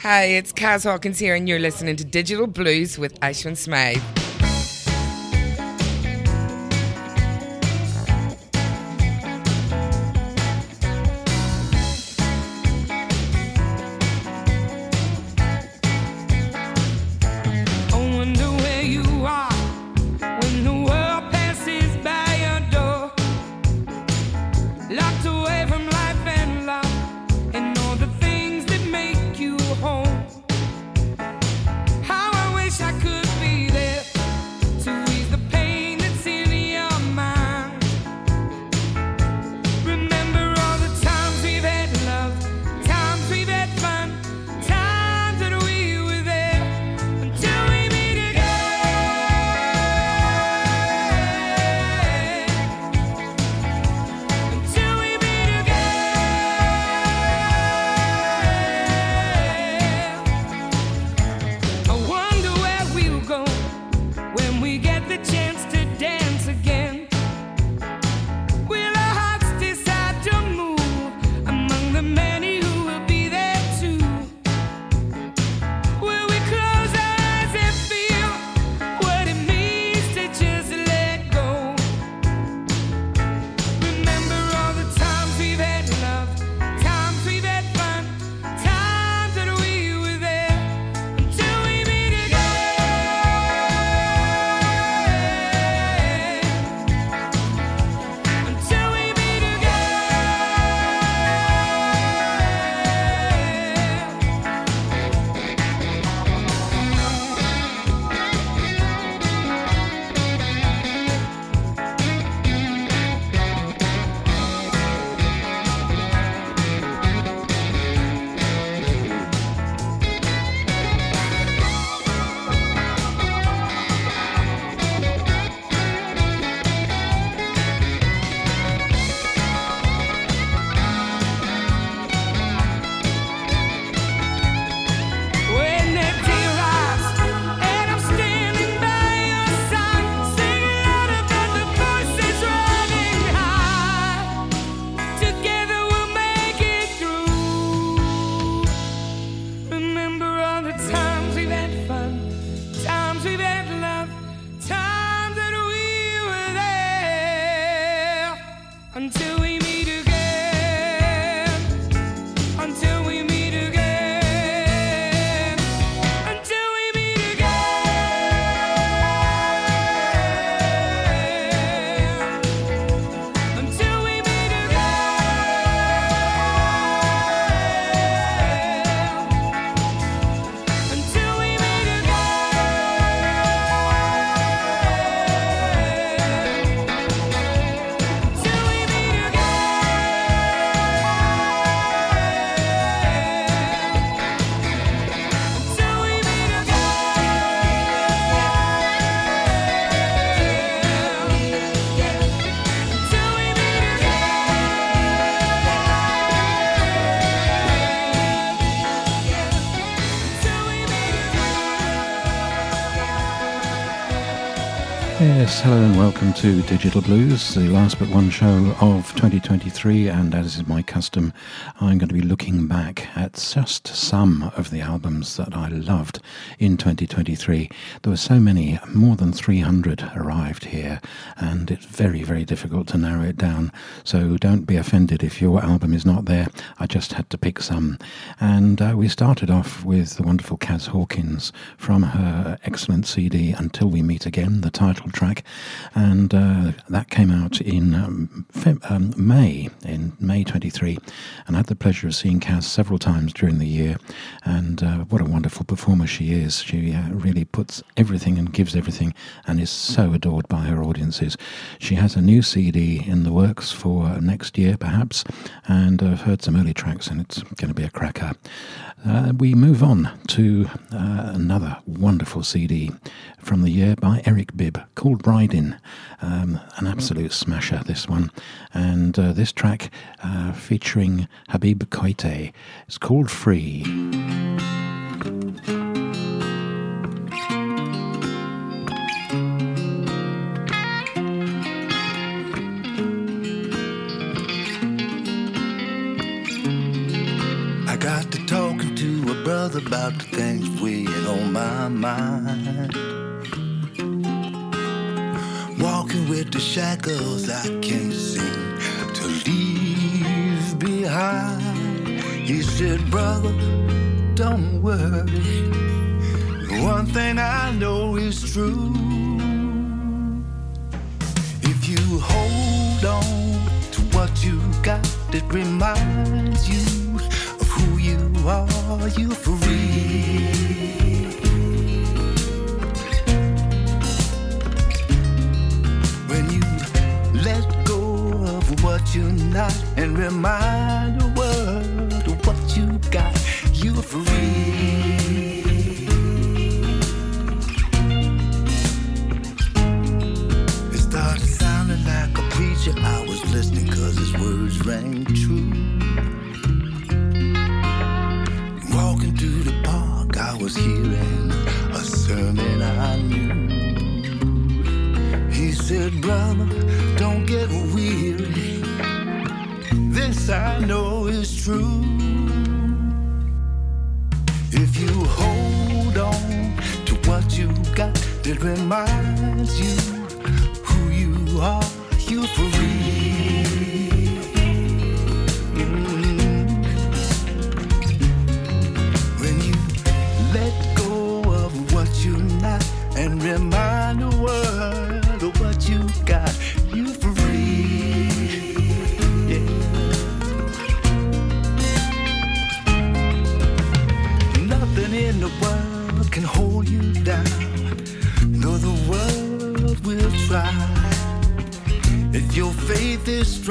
Hi, it's Kaz Hawkins here, and you're listening to Digital Blues with Ashwin Smythe. Welcome to Digital Blues, the last but one show of 2023. And as is my custom, I'm going to be looking back at just some of the albums that I loved in 2023. There were so many, more than 300 arrived here, and it's very, very difficult to narrow it down. So don't be offended if your album is not there. I just had to pick some. And uh, we started off with the wonderful Kaz Hawkins from her excellent CD Until We Meet Again, the title track, and uh, that came out in um, um, May, in May 23, and I had the pleasure of seeing Kaz several times during the year, and uh, what a wonderful performer she is. She uh, really puts everything and gives everything, and is so adored by her audiences. She has a new CD in the works for next year, perhaps, and I've heard some early tracks, and it's going to be a cracker. Uh, we move on to uh, another wonderful CD from the year by Eric Bibb called Ridin'. Um, an absolute smasher, this one. And uh, this track uh, featuring Habib Koité is called Free. I got to talking to a brother about the things weighing on my mind. Walking with the shackles I can't seem to leave behind. He said, Brother, don't worry. One thing I know is true. If you hold on to what you got, it reminds you of who you are You're free? You're not and remind the world of what you got, you're free. It started sounding like a preacher. I was listening cause his words rang true. Walking through the park, I was hearing a sermon I knew. He said, Brother, don't get weary. This I know is true. If you hold on to what you got, it reminds you who you are. You're free. Mm. When you let go of what you're not and remind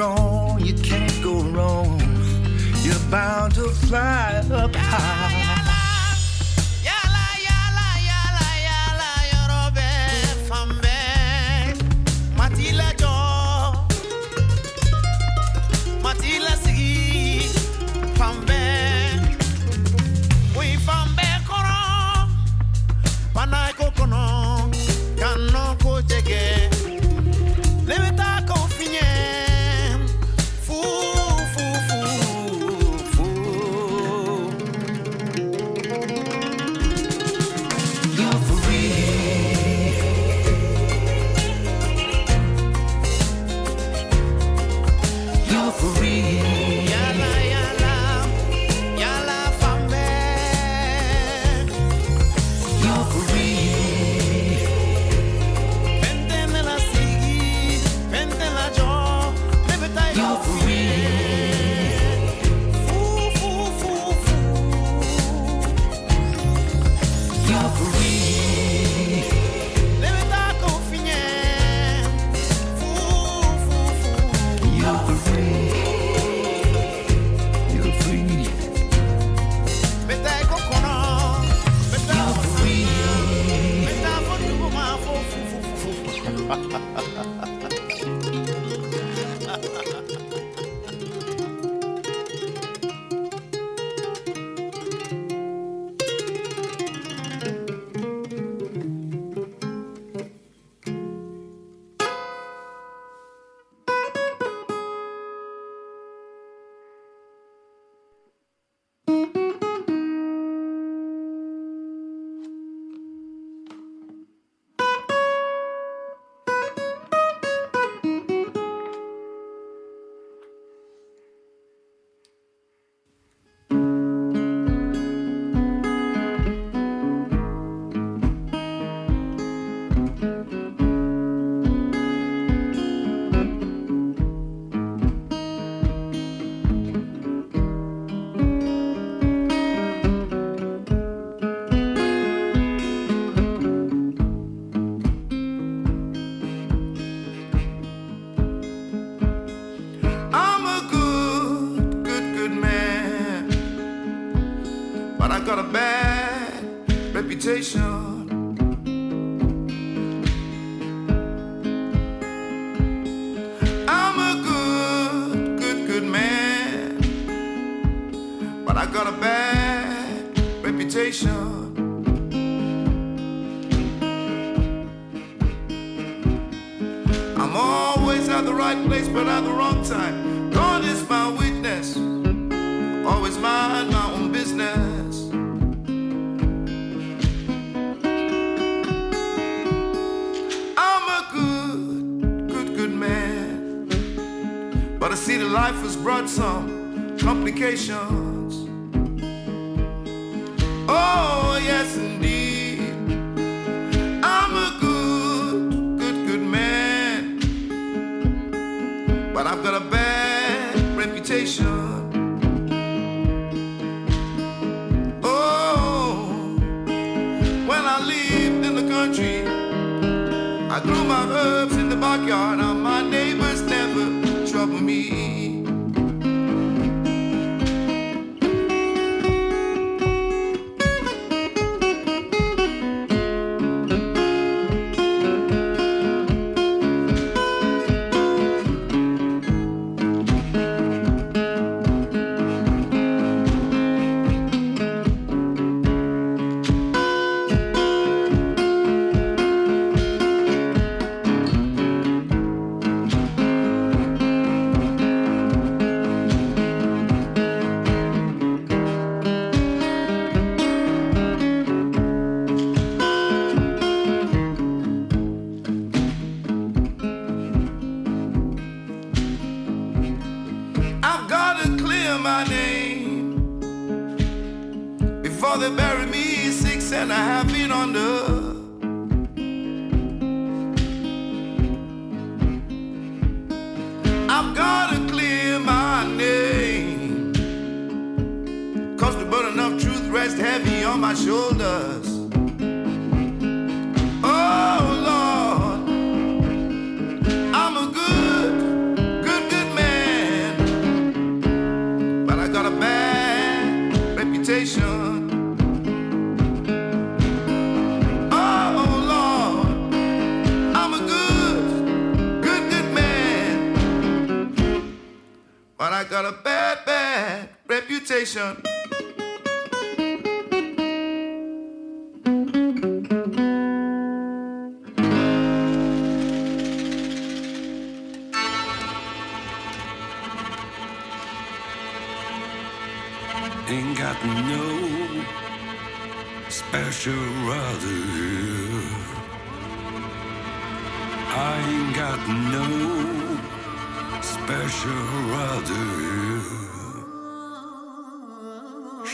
strong, you can't go wrong. You're bound to fly up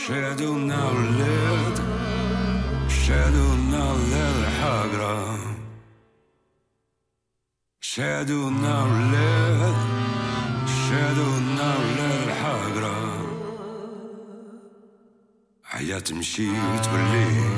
Skjelluna led Skjelluna led högra Skjelluna led Skjelluna led högra عيات مشيت بالليل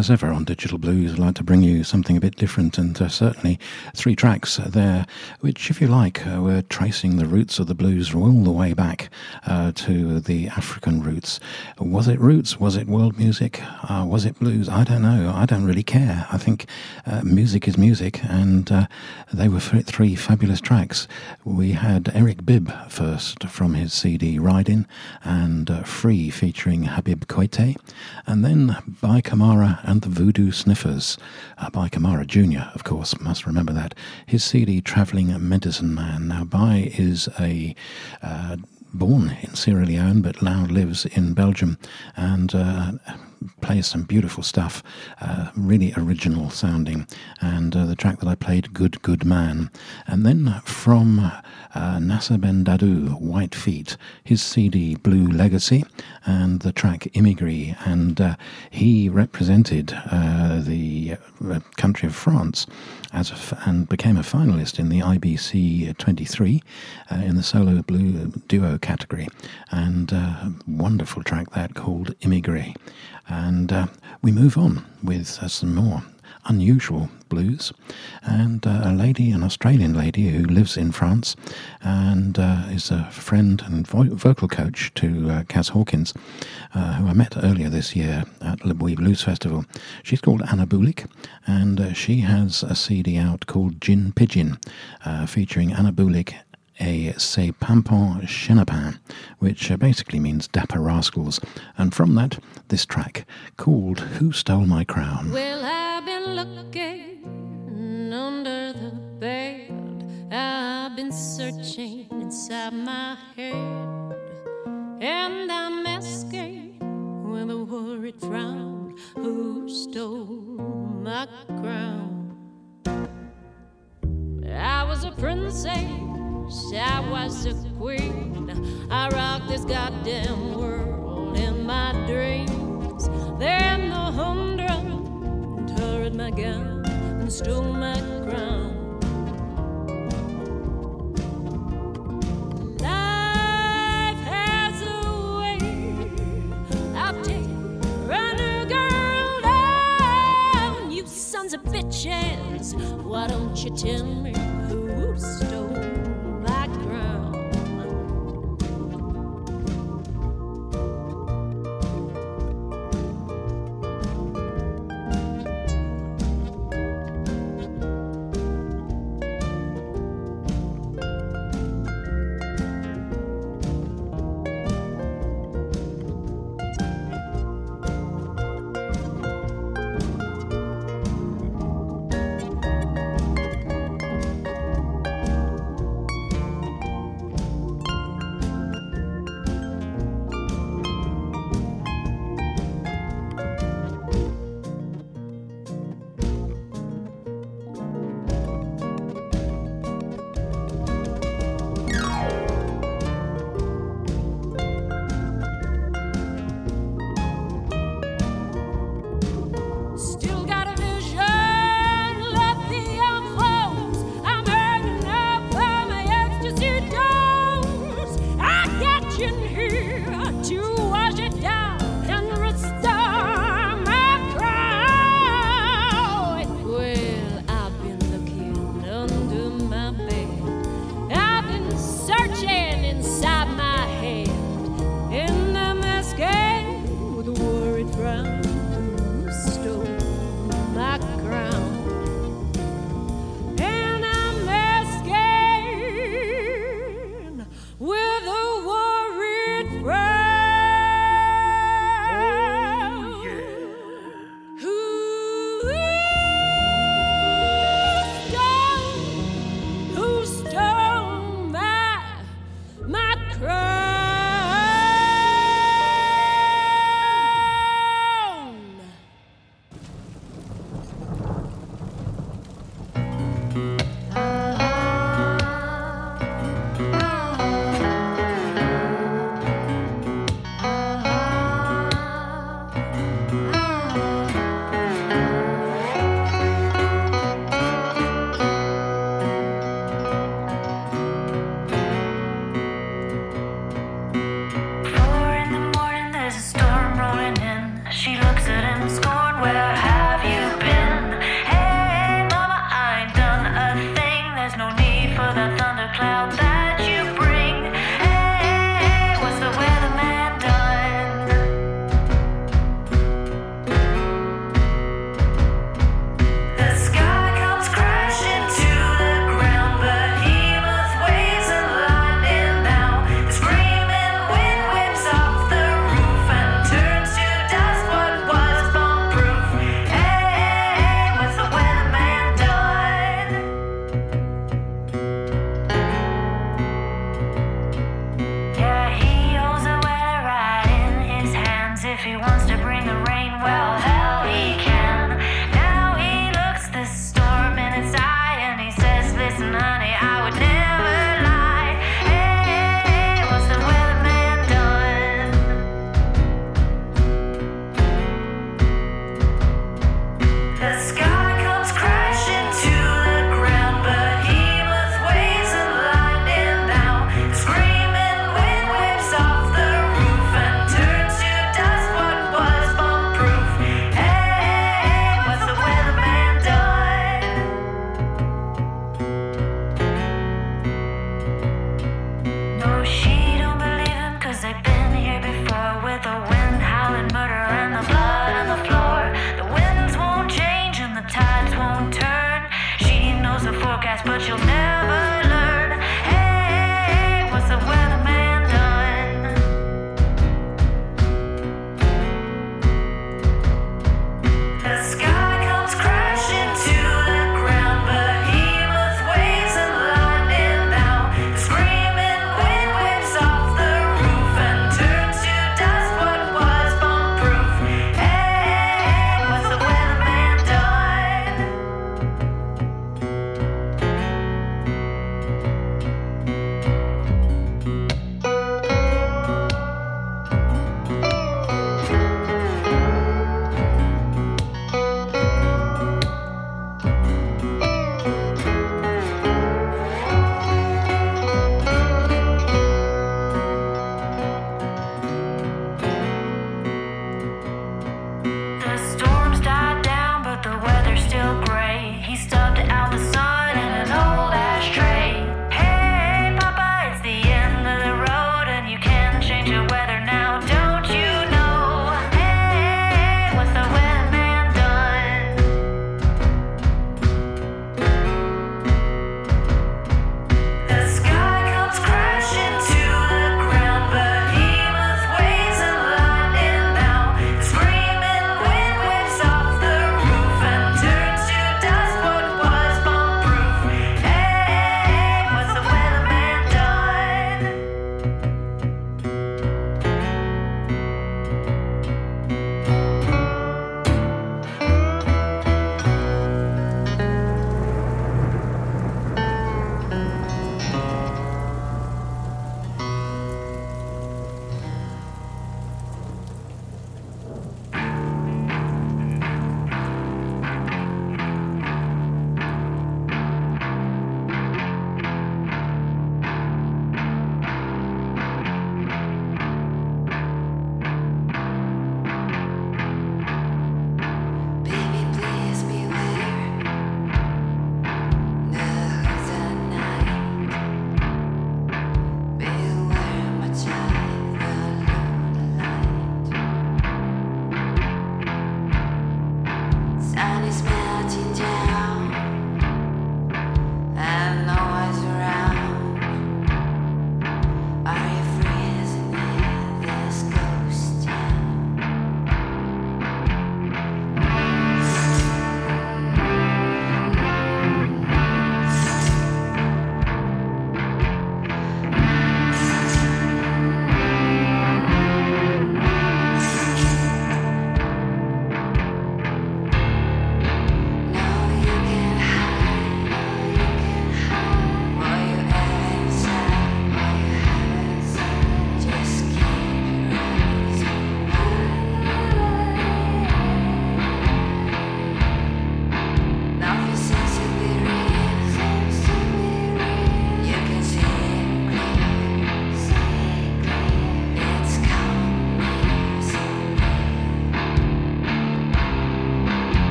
as ever on Digital Blues, I'd like to bring you something a bit different, and uh, certainly three tracks there, which, if you like, uh, were tracing the roots of the blues all the way back uh, to the African roots. Was it roots? Was it world music? Uh, was it blues? I don't know. I don't really care. I think uh, music is music, and they were three fabulous tracks. We had Eric Bibb first from his CD Riding, and Free featuring Habib Koité, and then Bai Kamara and the Voodoo Sniffers. Uh, Bai Kamara Jr., of course, must remember that. His CD, Travelling Medicine Man. Now, Bai is a uh, born in Sierra Leone but now lives in Belgium and uh, plays some beautiful stuff, uh, really original sounding. And uh, the track that I played, Good Good Man. And then from uh, Nasser Ben Dadoo, White Feet, his CD Blue Legacy, and the track Immigri. And uh, he represented uh, the uh, country of France as and became a finalist in the IBC 23 uh, in the solo blue duo category. And wonderful track that called Immigri. And uh, we move on with uh, some more unusual blues, and uh, a lady, an Australian lady who lives in France and uh, is a friend and vo- vocal coach to uh, Kaz Hawkins, uh, who I met earlier this year at Le Bouilly Blues Festival. She's called Anna Boulic, and uh, she has a CD out called Gin Pidgin, uh, featuring Anna Boulic a C'est Pimpants Chenapans, which uh, basically means dapper rascals. And from that, this track called Who Stole My Crown. Well, I've been looking under the bed, I've been searching inside my head, and I'm asking with a worried frown who stole my crown. I was a princess I was a queen. I rocked this goddamn world in my dreams. Then the hundred tore at my gown and stole my crown. Bitches, why don't you tell me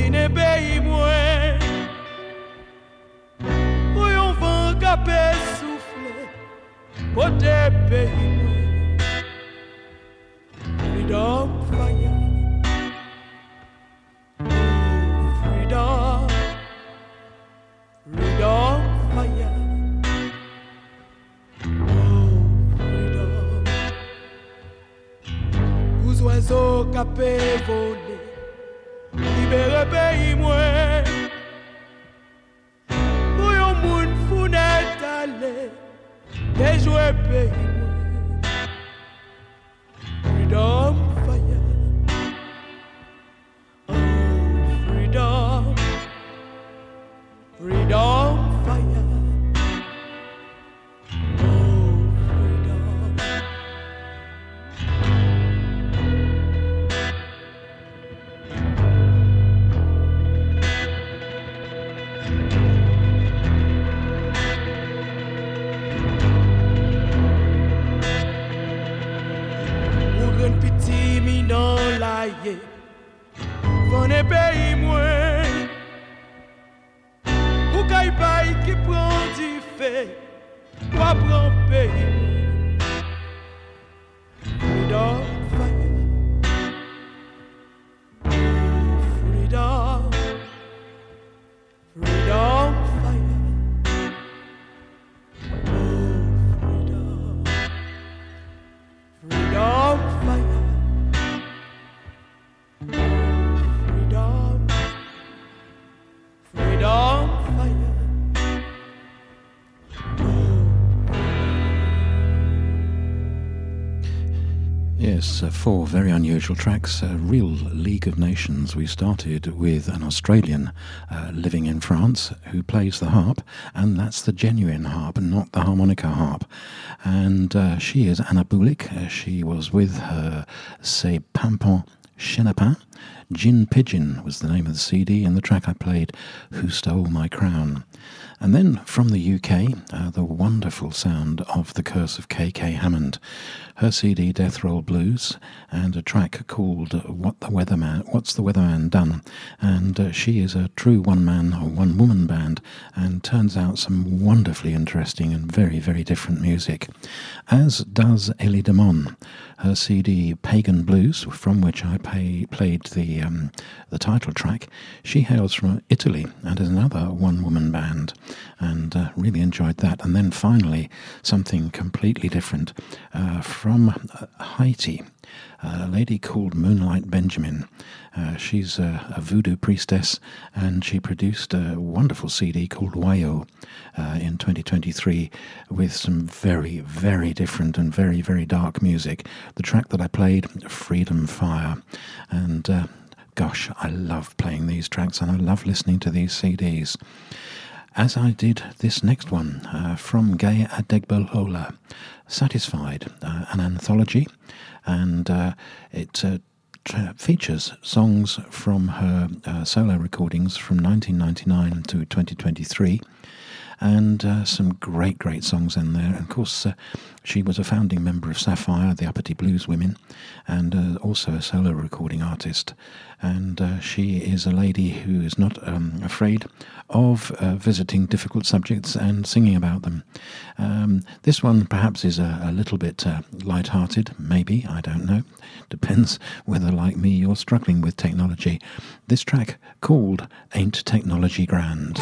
Bobine pays desde o EP. Uh, four very unusual tracks. A real League of Nations. We started with an Australian uh, living in France who plays the harp, and that's the genuine harp, not the harmonica harp. And uh, she is Anna Boulic. Uh, she was with her ses Pimpants Chenapans. Gin Pidgin was the name of the CD, and the track I played, Who Stole My Crown. And then from the UK, uh, the wonderful sound of The Curse of K.K. Hammond. Her CD, Death Roll Blues, and a track called What the Weatherman, What's the Weatherman Done? And uh, she is a true one man or one woman band and turns out some wonderfully interesting and very, very different music. As does Elli De Mon. Her CD, Pagan Blues, from which I pay, played the, um, the title track, she hails from Italy and is another one woman band and uh, really enjoyed that. And then finally, something completely different uh, from uh, Haiti, a lady called Moonlight Benjamin. Uh, she's a, a voodoo priestess and she produced a wonderful CD called Wayo uh, in 2023 with some very, very different and very, very dark music. The track that I played, Freedom Fire. And gosh, I love playing these tracks and I love listening to these CDs as I did this next one uh, from Gaye Adegbalola, Satisfied, uh, an anthology, and uh, it uh, tra- features songs from her uh, solo recordings from 1999 to 2023 and uh, some great, great songs in there. And of course, uh, she was a founding member of Saffire, the Uppity Blues Women, and uh, also a solo recording artist. And uh, she is a lady who is not um, afraid of uh, visiting difficult subjects and singing about them. Um, this one perhaps is a, a little bit uh, light-hearted, maybe, I don't know. Depends whether, like me, you're struggling with technology. This track called Ain't Technology Grand.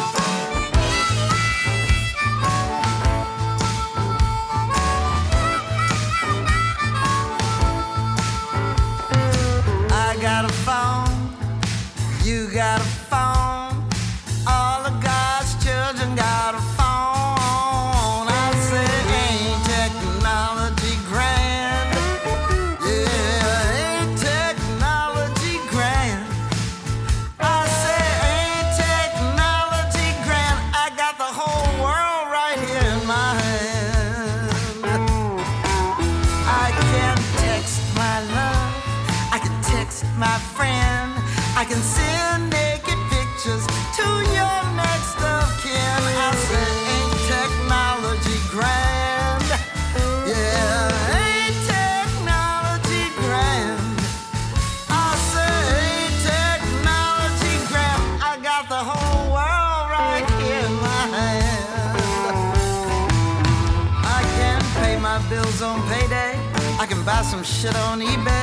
Shit on eBay.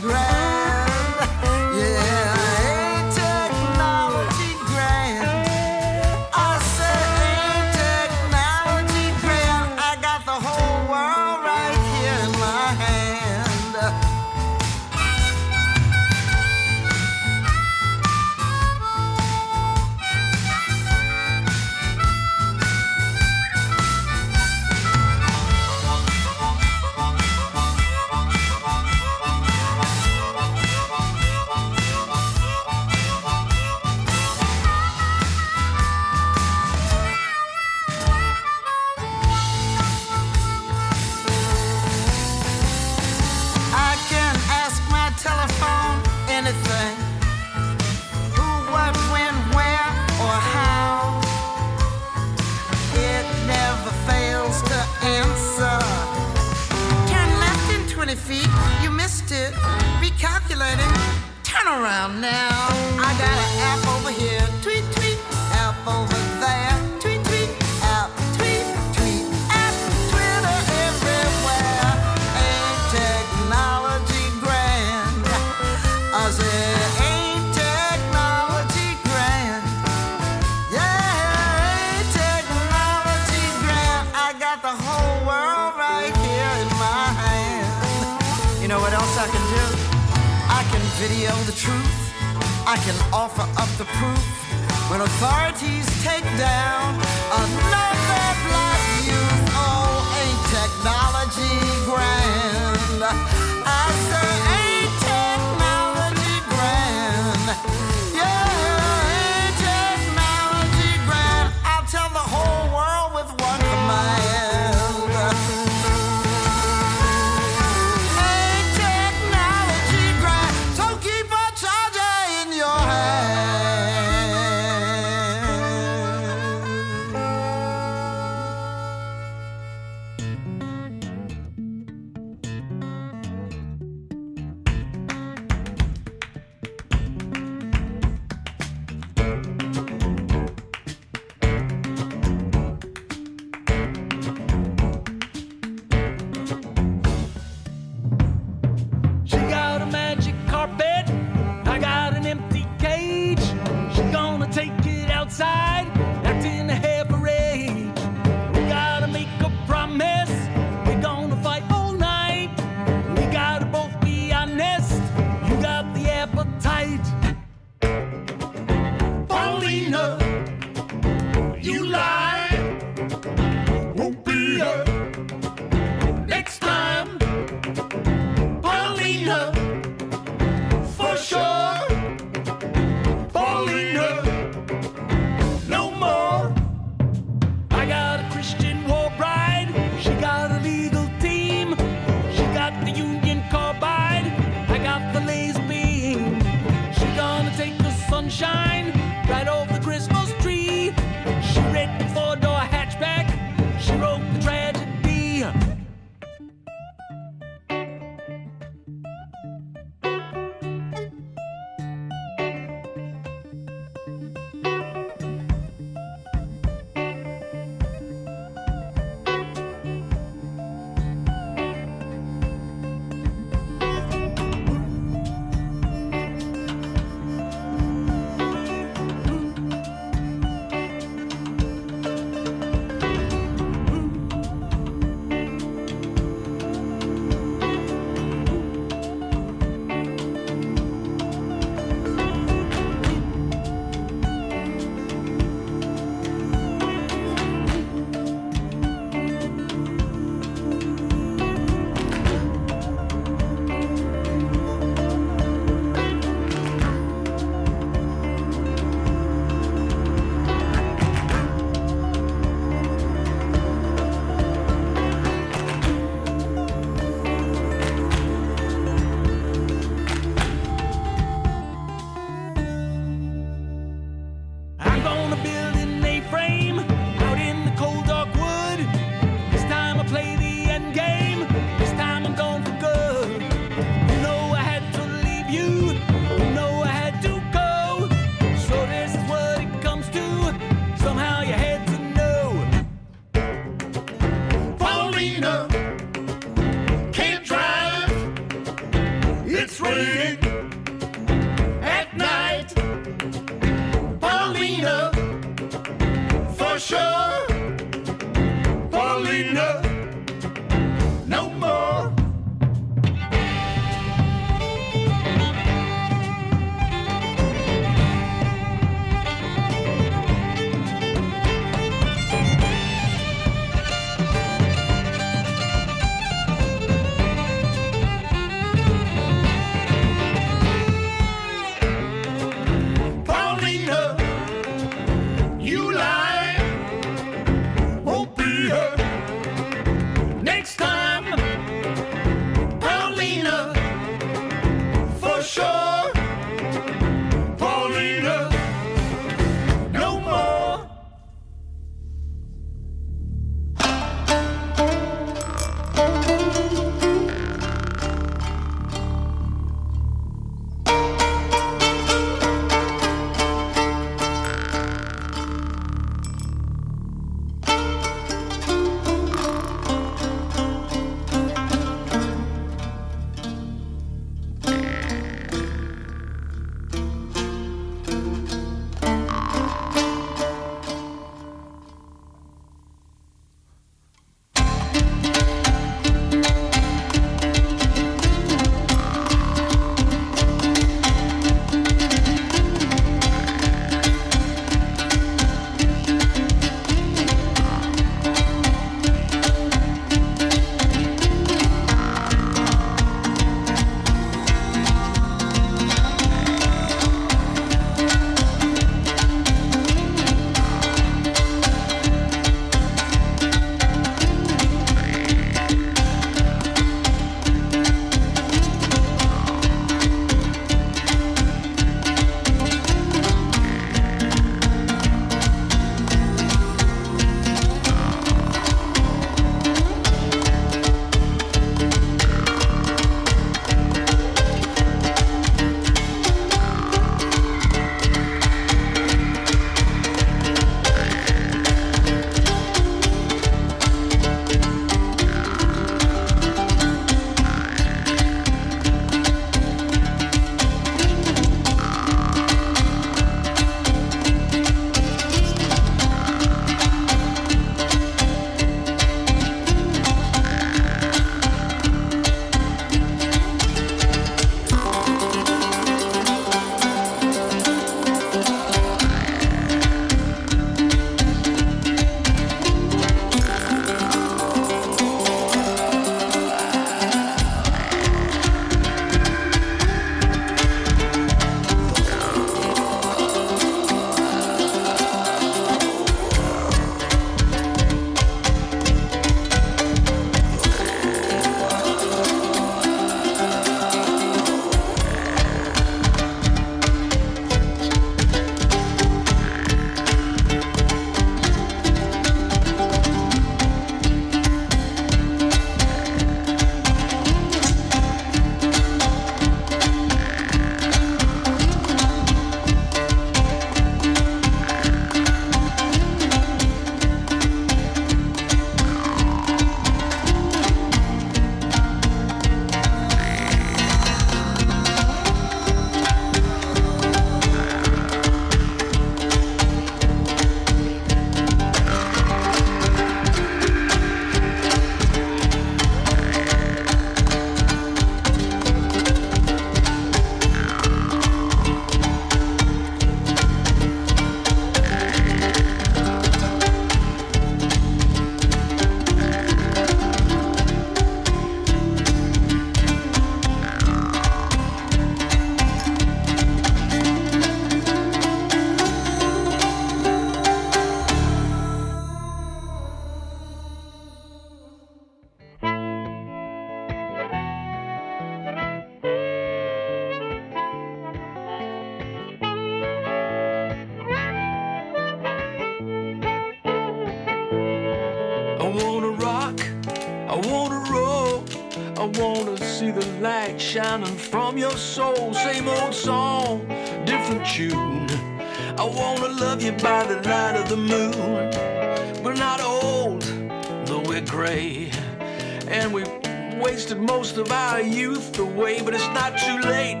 Not too late,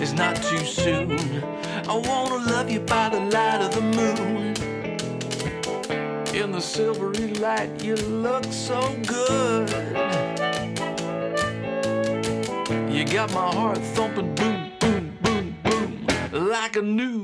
it's not too soon. I wanna love you by the light of the moon. In the silvery light, you look so good. You got my heart thumping boom, boom, boom, boom, like a knew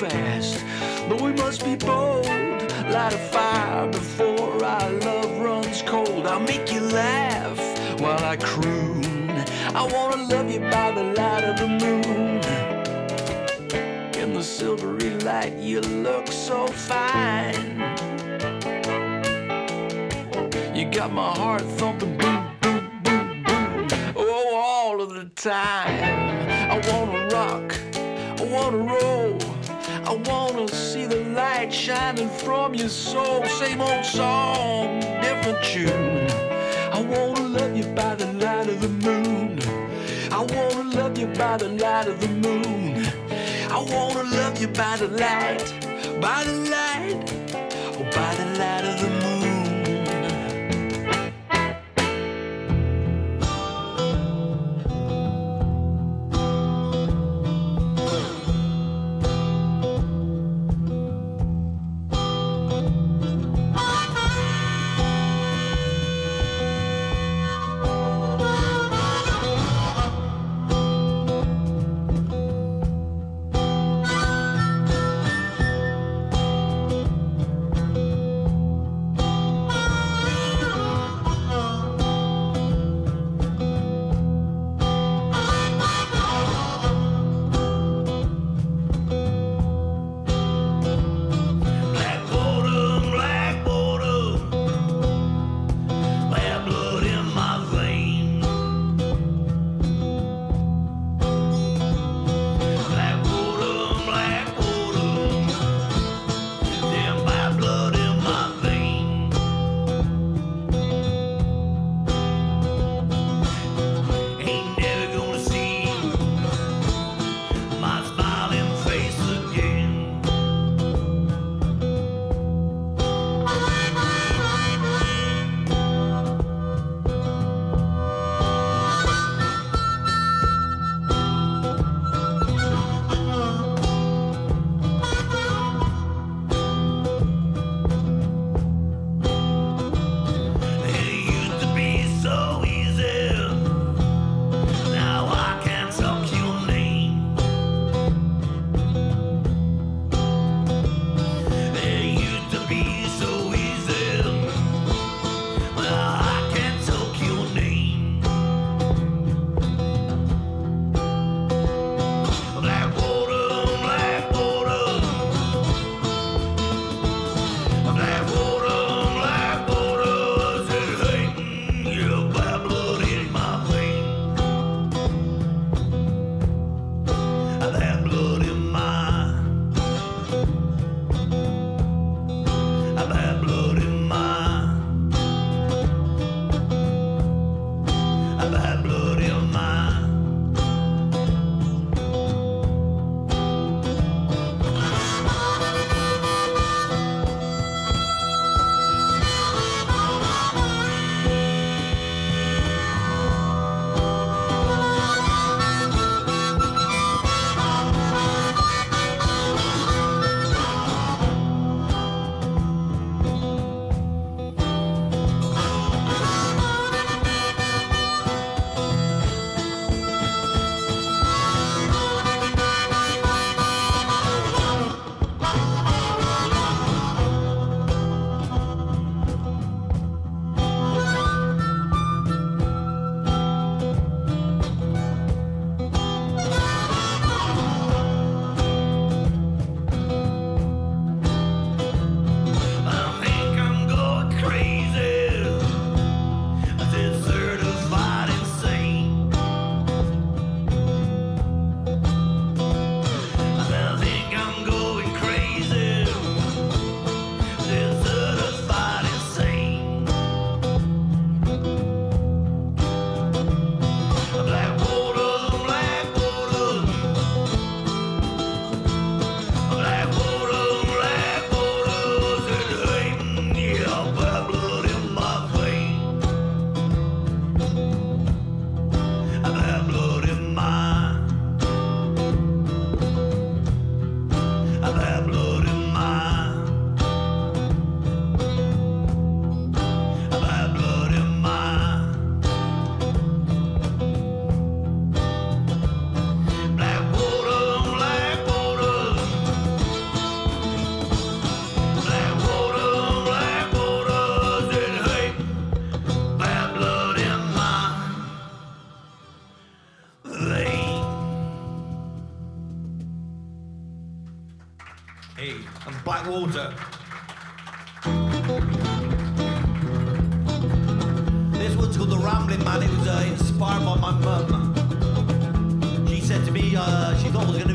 fast, but we must be bold. Light a fire before our love runs cold. I'll make you laugh while I croon. I wanna love you by the light of the moon. In the silvery light, you look so fine. You got my heart thumping boom, boom, boom, boom. Oh, all of the time. I wanna rock, I wanna roll. I wanna see the light shining from your soul. Same old song, different tune. I wanna love you by the light of the moon. I wanna love you by the light of the moon. I wanna love you by the light, by the light, oh, by the light of the moon. Someone's gonna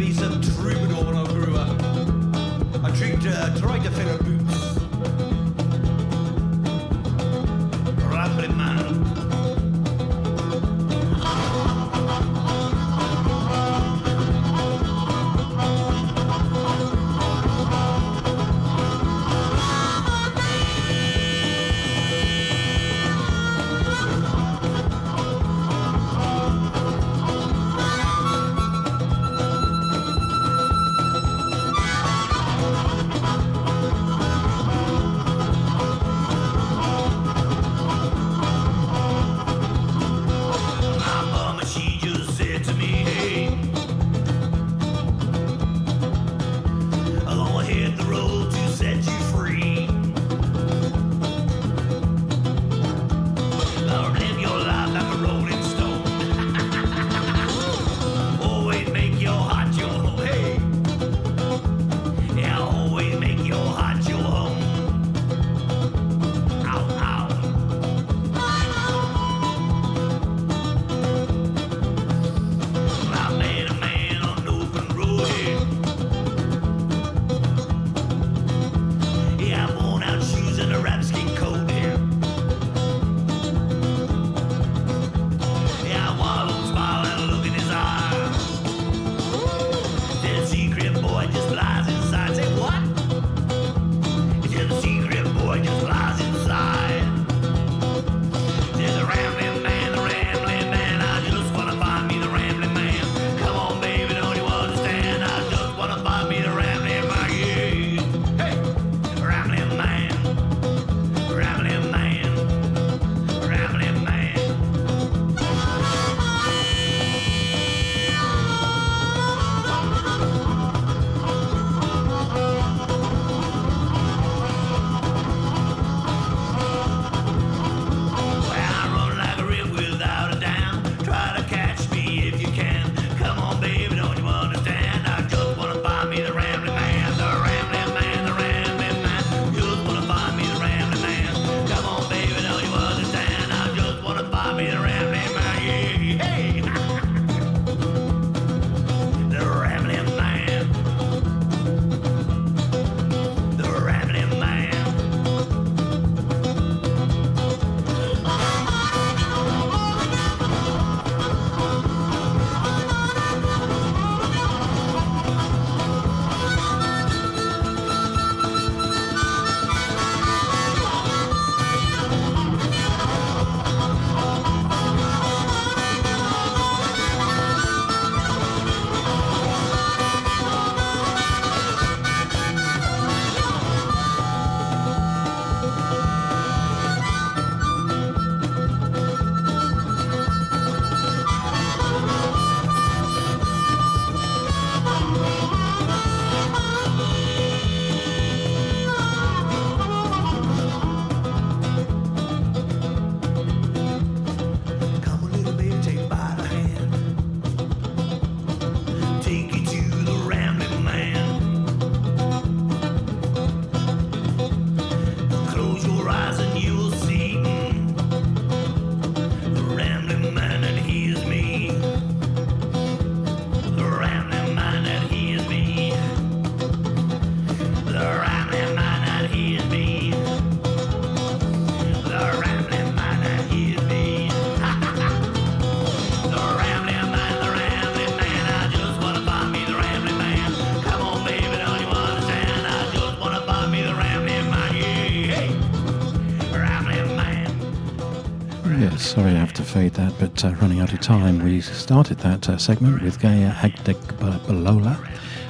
uh, running out of time, we started that uh, segment with Gaye Adegbalola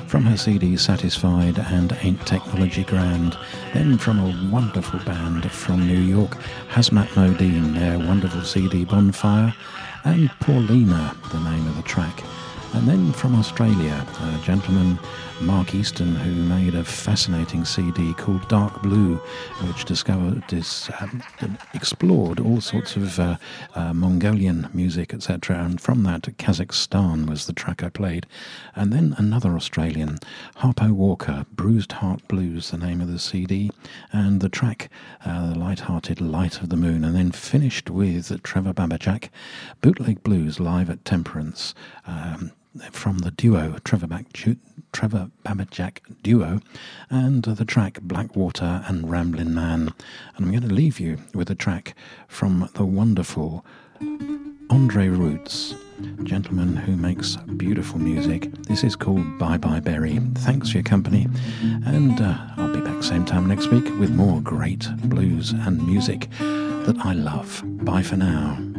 from her CD Satisfied and Ain't Technology Grand, then from a wonderful band from New York, Hazmat Modine, their wonderful CD Bonfire, and Paulina, the name of the track. And then from Australia, a gentleman, Mark Easton, who made a fascinating CD called Dark Blue, which discovered this, um, explored all sorts of uh, uh, Mongolian music, etc. And from that, Kazakhstan was the track I played. And then another Australian, Harpo Walker, Bruised Heart Blues, the name of the CD, and the track, uh, The Light-Hearted Light of the Moon. And then finished with Trevor Babajack, Bootleg Blues live at Temperance. Um, from the duo Trevor, Back, Trevor duo, and the track Blackwater and Ramblin' Man. And I'm going to leave you with a track from the wonderful Andre Roots, gentleman who makes beautiful music. This is called Bye Bye Berry. Thanks for your company, and uh, I'll be back same time next week with more great blues and music that I love. Bye for now.